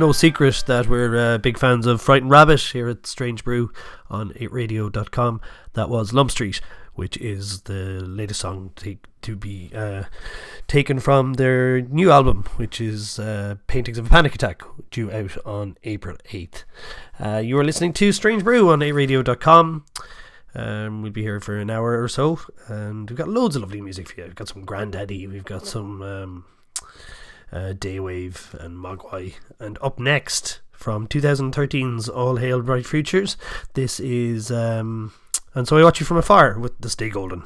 No secret that we're uh, big fans of Frightened Rabbit here at Strange Brew on 8radio.com. That was Lump Street, which is the latest song take, to be uh, taken from their new album, which is uh, Paintings of a Panic Attack, due out on April 8th. Uh, you are listening to Strange Brew on 8radio.com. Um, we'll be here for an hour or so, and we've got loads of lovely music for you. We've got some Grandaddy, we've got some. Um, uh, Daywave and Mogwai. And up next from 2013's All Hail Bright Futures, this is um, And So I Watch You From Afar with the Stay Golden.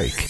Music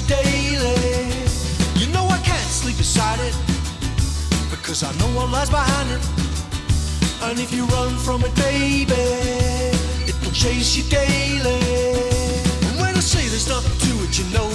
daily. You know I can't sleep beside it, because I know what lies behind it. And if you run from it, baby, it will chase you daily. And when I say there's nothing to it, you know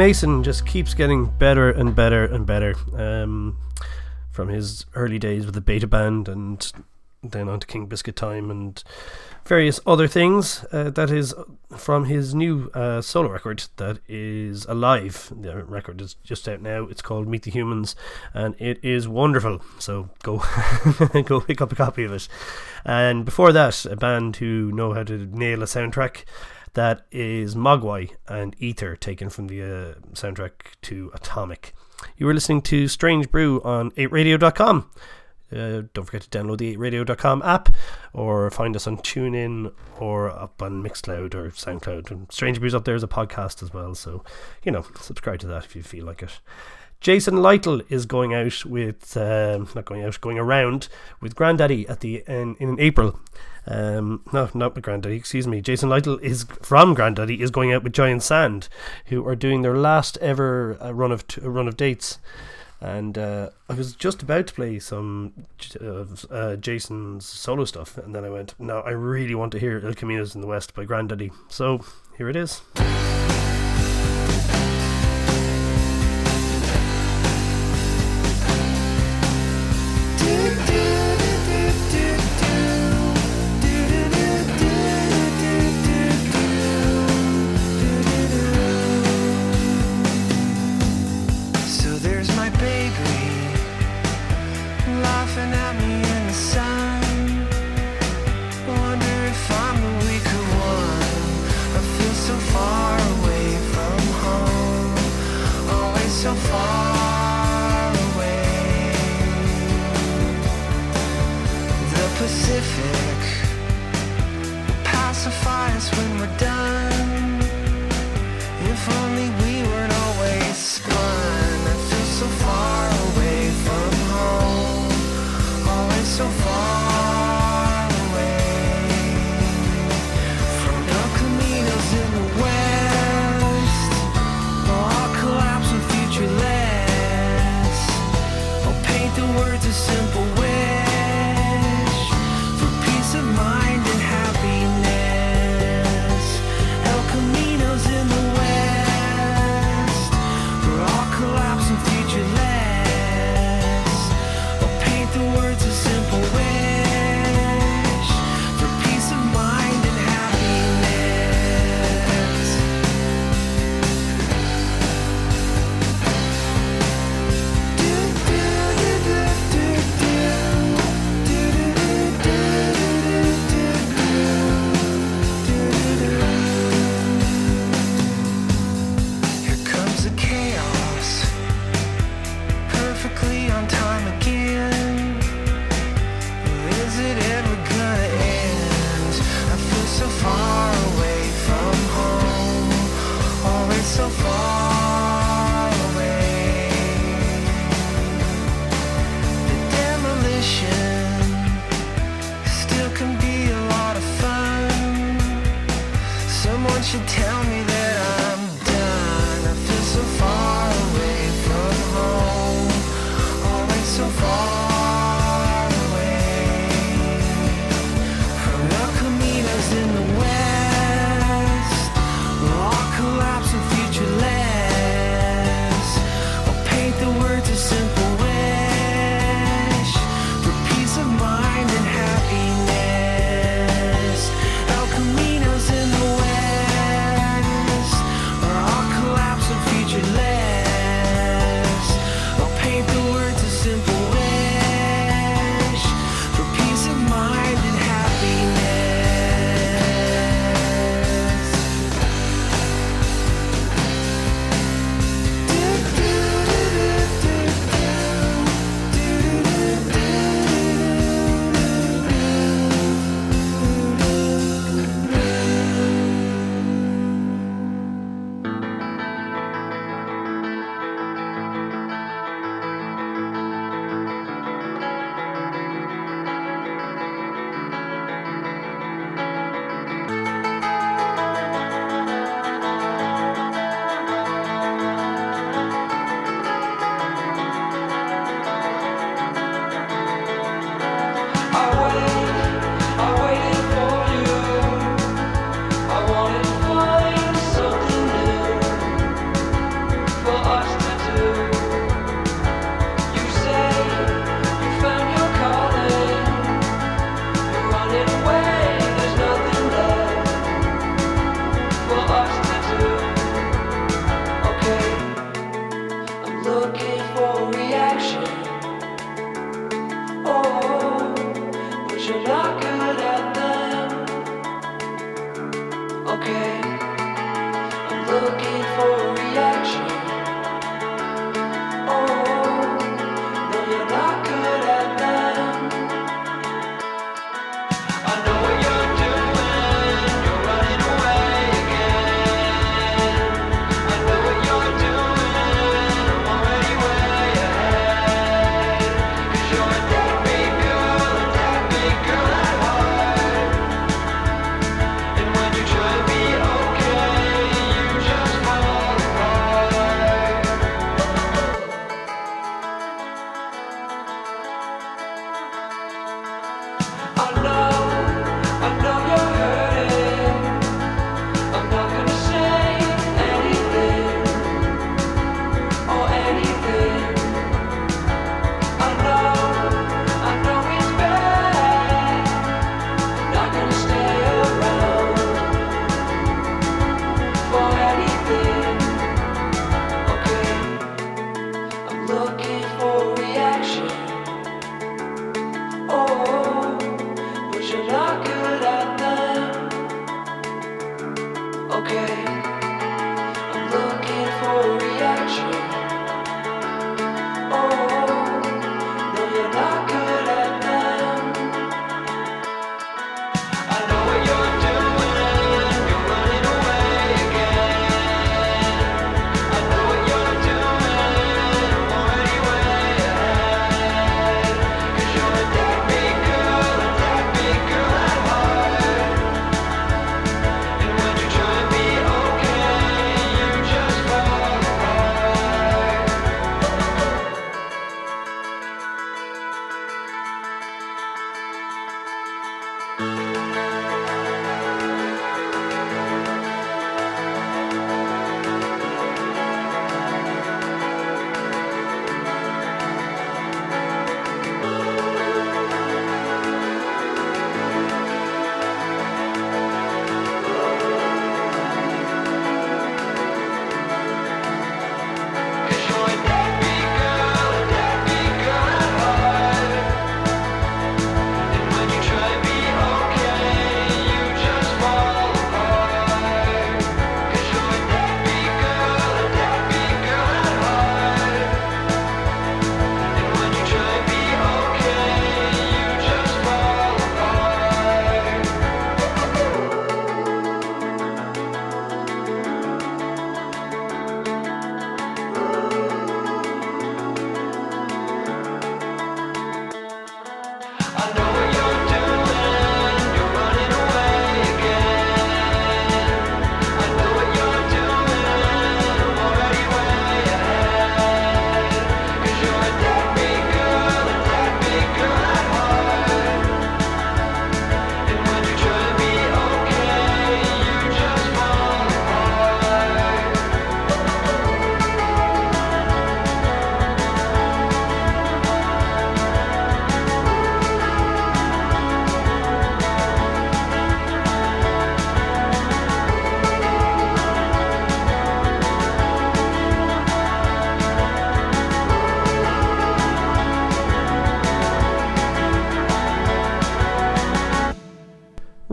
Mason just keeps getting better and better and better. Um, from his early days with the Beta Band and then on to King Biscuit Time and various other things. Uh, that is from his new uh, solo record that is alive. The record is just out now. It's called Meet the Humans and it is wonderful. So go go pick up a copy of it. And before that, a band who know how to nail a soundtrack. That is Mogwai and Ether, taken from the uh, soundtrack to Atomic. You were listening to Strange Brew on 8radio.com. Uh, don't forget to download the 8radio.com app or find us on TuneIn or up on Mixcloud or Soundcloud. And Strange Brews up there is a podcast as well, so you know, subscribe to that if you feel like it. Jason Lytle is going out with um, not going out, going around with Grandaddy at the in, in April. Um, no, not with Grandaddy. Excuse me. Jason Lytle is from Grandaddy is going out with Giant Sand, who are doing their last ever uh, run of t- run of dates. And uh, I was just about to play some of uh, Jason's solo stuff, and then I went, "No, I really want to hear El Caminos in the West by Grandaddy." So here it is.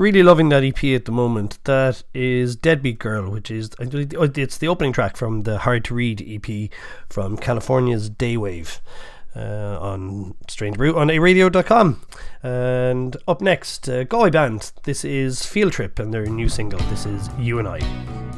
really loving that EP at the moment. That is Deadbeat Girl, which is oh, it's the opening track from the Hard to Read EP from California's Daywave. Uh, on Strange Brew on 8radio.com. And up next, uh, Galway Band. This is Field Trip and their new single. This is You and I.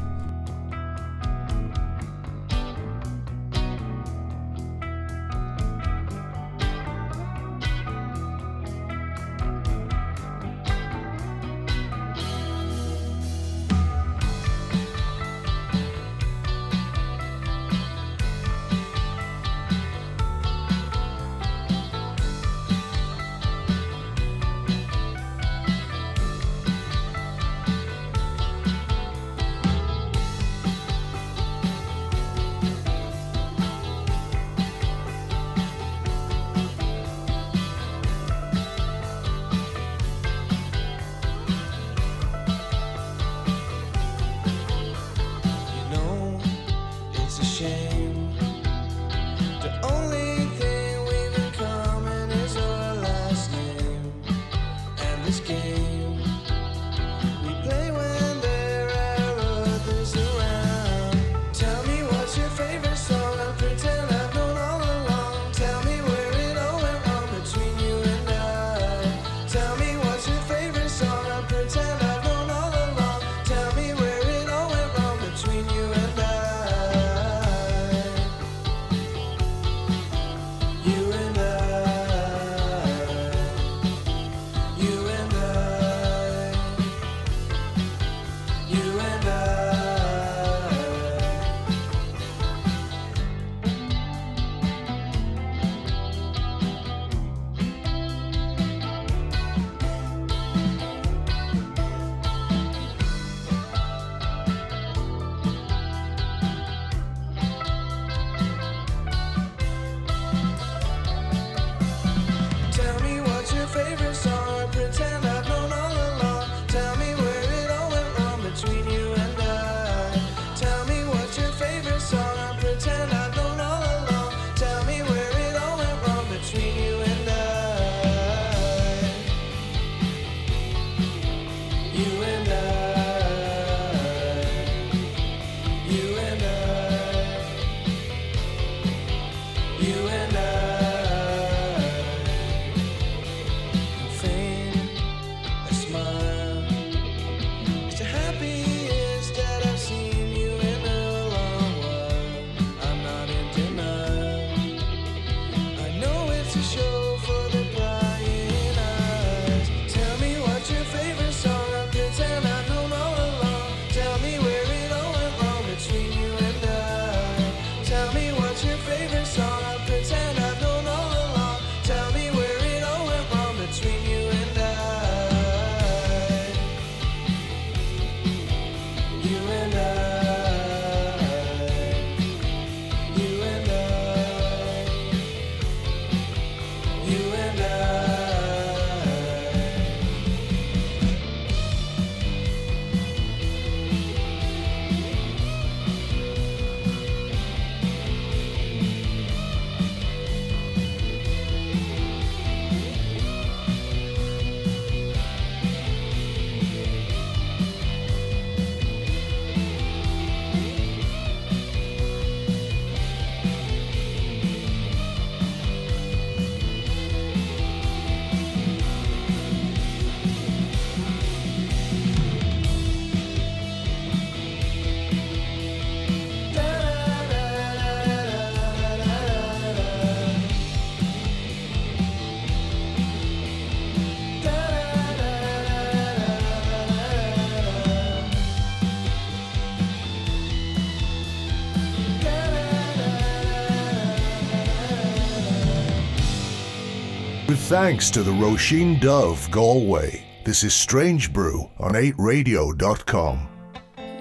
Thanks to the Roisin Dubh, Galway. This is Strange Brew on 8radio.com.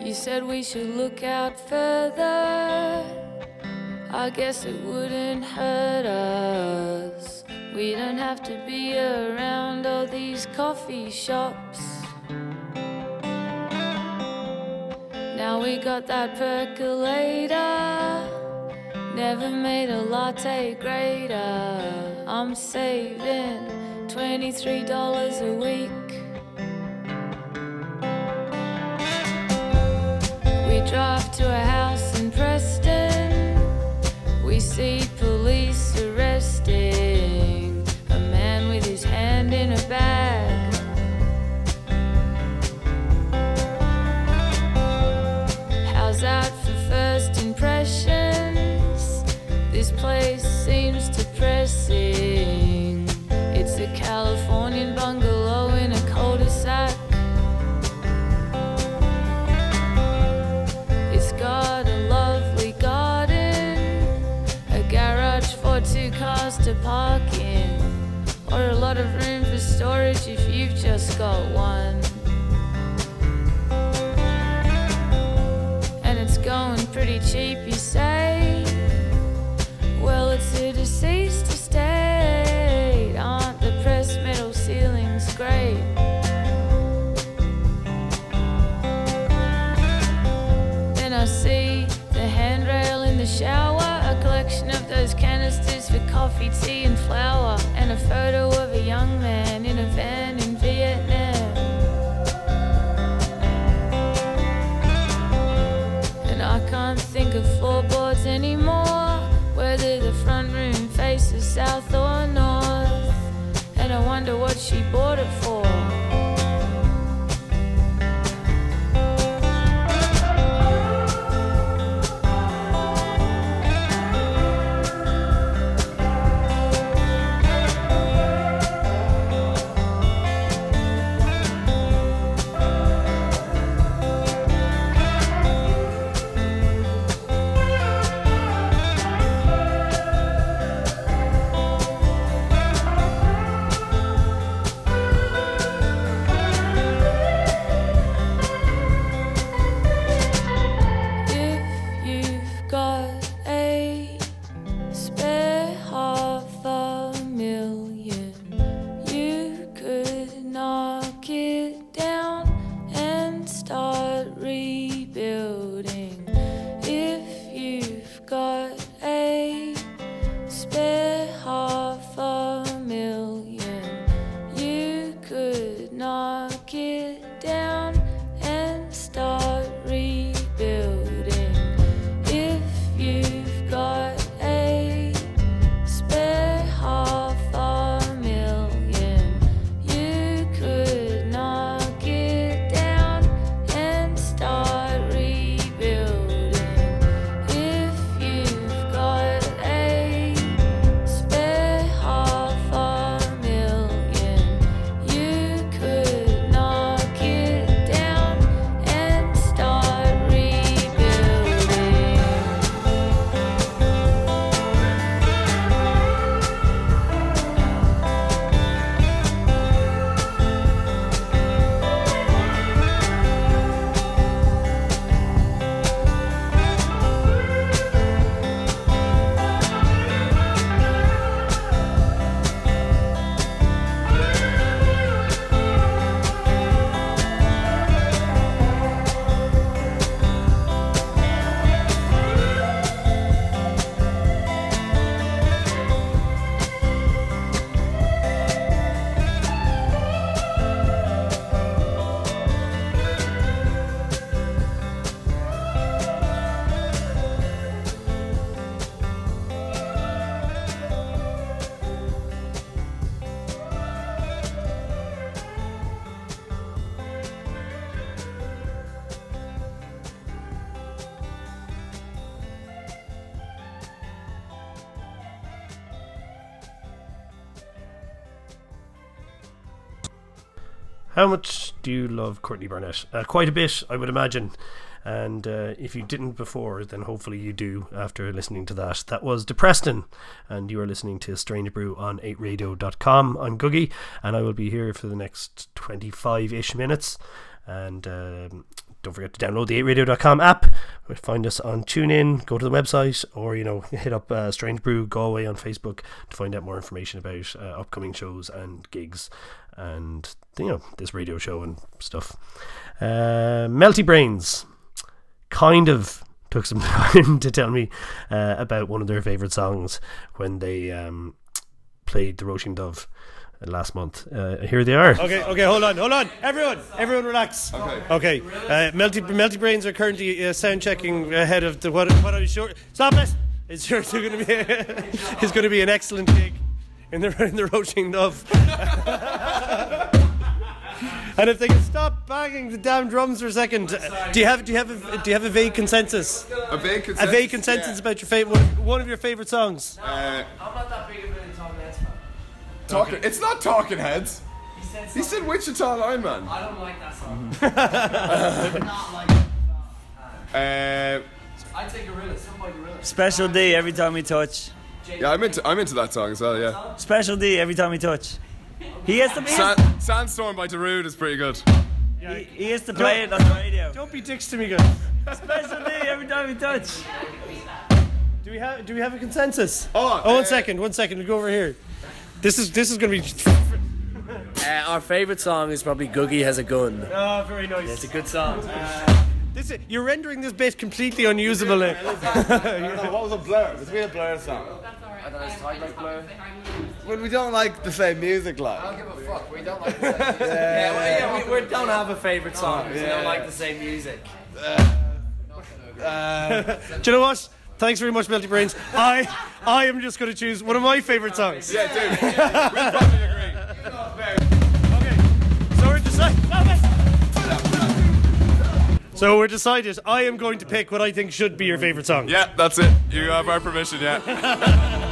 You said we should look out further. I guess it wouldn't hurt us. We don't have to be around all these coffee shops. Now we got that percolator. Never made a latte greater. I'm saving $23 a week. We drive to a house in Preston. We see police arresting a man with his hand in a bag. How's that for first impressions? This place seems depressing. One. And it's going pretty cheap, you say? Well, it's a deceased estate. Aren't the pressed metal ceilings great? Then I see the handrail in the shower, a collection of those canisters for coffee, tea, and start rebuilding. How much do you love Courtney Barnett? Uh, quite a bit, I would imagine. And uh, if you didn't before, then hopefully you do after listening to that. That was Depreston, and you are listening to Strange Brew on 8radio.com. I'm Googie, and I will be here for the next 25 ish minutes. And um, don't forget to download the 8radio.com app. Find us on TuneIn, go to the website, or you know, hit up uh, Strange Brew Galway on Facebook to find out more information about uh, upcoming shows and gigs and you know this radio show and stuff. Uh, Melty Brains kind of took some time to tell me uh, about one of their favorite songs when they um, played the Roisin Dubh last month. Uh, here they are. Okay, okay, hold on, hold on. Everyone, everyone relax. Okay. Okay. Uh, Melty, Melty Brains are currently uh, sound checking ahead of the what, what I'm sure. Stop it! It's sure it's going to be it's going to be an excellent gig in the in the Roisin Dubh. and if they can stop banging the damn drums for a second, uh, do you have do you have a, do you have a vague consensus? A vague A vague consensus about your favorite one, one of your favorite songs. Uh, I'm not that big of a Talking Heads fan. talking. It's not Talking Heads. He said He said Wichita Lineman. I don't like that song. not like Uh, I'd say Gorillaz. Somebody Gorillaz. Special D every time we touch. Yeah, I'm into I'm into that song as well. Yeah. Special D every time we touch. He has to be. San- Sandstorm by Darude is pretty good. He, he has to play it on the radio. Don't be dicks to me, guys. Special D every time we touch. Do we have do we have a consensus? Oh, Oh, one uh, second, one second. We go over here. This is this is going to be. Uh, our favourite song is probably Googie Has a Gun. Oh, very nice. It's a good song. This is, you're rendering this bit completely unusable. now. what was a blur? Was we a blur song? Well, we don't like the same music, like. I don't give a fuck. We don't like the same music. yeah, well, yeah, we, we don't have a favourite song. We don't like the same music. Uh, uh, do you know what? Thanks very much, Melty Brains. I I am just going to choose one of my favorite songs. Yeah, dude. So we're decided. I am going to pick what I think should be your favorite song. Yeah, that's it. You have our permission. Yeah.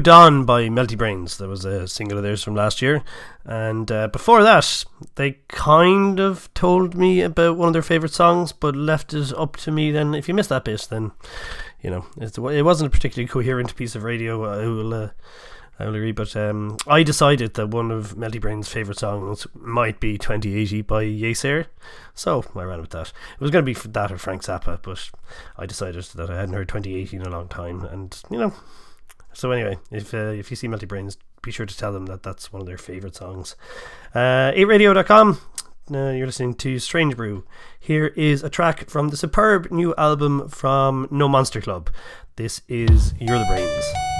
New by Melty Brains. That was a single of theirs from last year. And uh, before that, they kind of told me about one of their favourite songs, but left it up to me. Then, if you missed that bit, then, you know, it wasn't a particularly coherent piece of radio. I will, uh, I will agree. But um, I decided that one of Melty Brains' favourite songs might be 2080 by Yeasayer. So I ran with that. It was going to be that or Frank Zappa, but I decided that I hadn't heard 2080 in a long time. And, you know, so anyway, if uh, if you see Melty Brains, be sure to tell them that that's one of their favourite songs. Uh, 8radio.com, uh, you're listening to Strange Brew. Here is a track from the superb new album from No Monster Club. This is You're the Brains.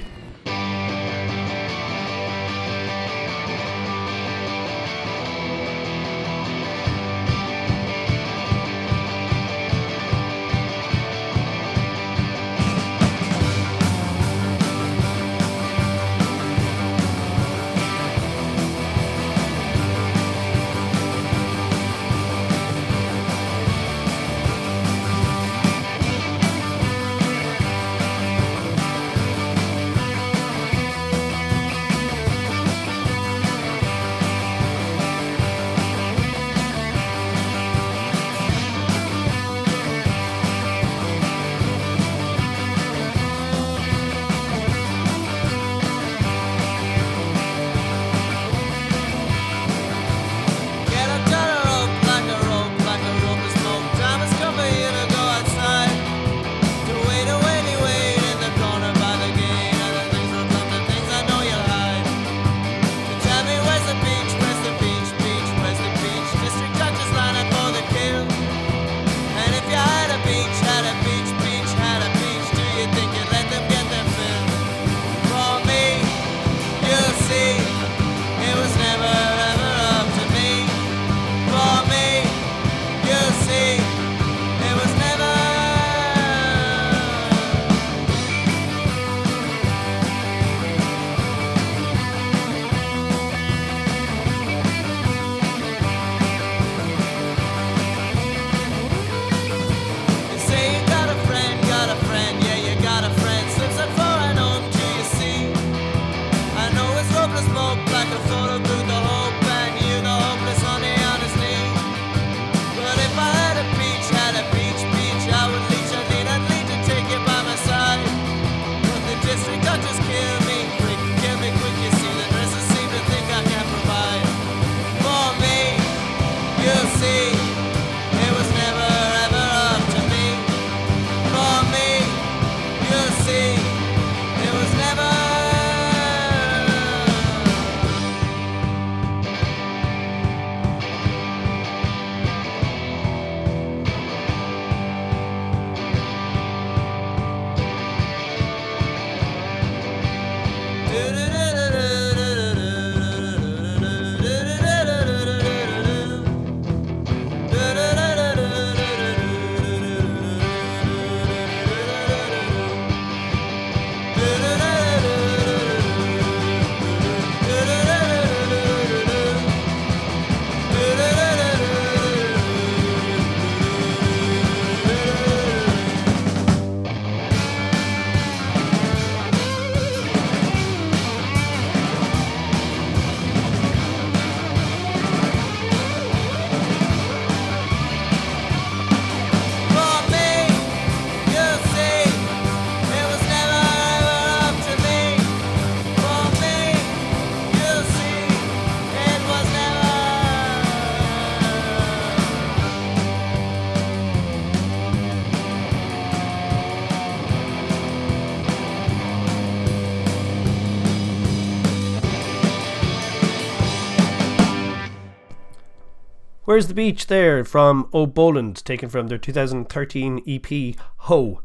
Where's the Beach there from O'Boland, taken from their 2013 EP Ho.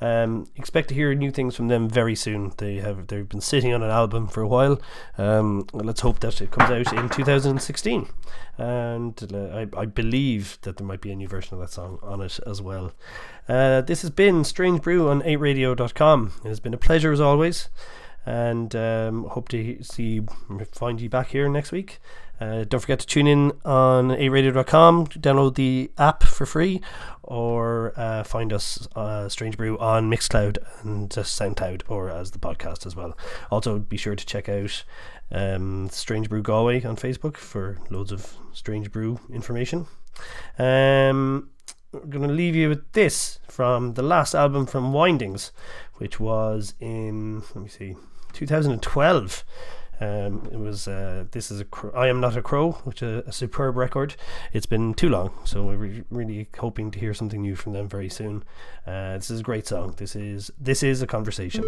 Um, expect to hear new things from them very soon. They have they've been sitting on an album for a while. Um, let's hope that it comes out in 2016, and uh, I, I believe that there might be a new version of that song on it as well. Uh, this has been Strange Brew on 8radio.com. It has been a pleasure as always, and um, hope to see find you back here next week. Uh, don't forget to tune in on 8radio.com, download the app for free, or uh, find us uh, Strange Brew on Mixcloud and SoundCloud, or as the podcast as well. Also, be sure to check out um, Strange Brew Galway on Facebook for loads of Strange Brew information. Um, we're going to leave you with this from the last album from Windings, which was in, let me see, 2012. Um, it was uh, this is a I am not a crow, which is a, a superb record. It's been too long, so we're re- really hoping to hear something new from them very soon. Uh, this is a great song. This is this is a conversation.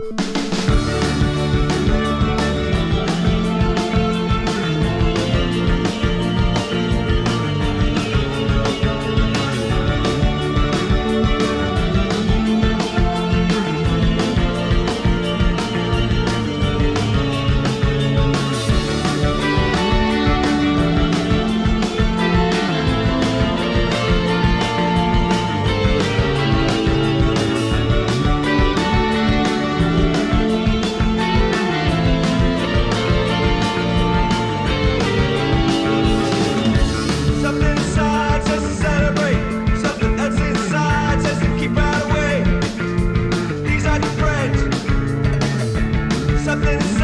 something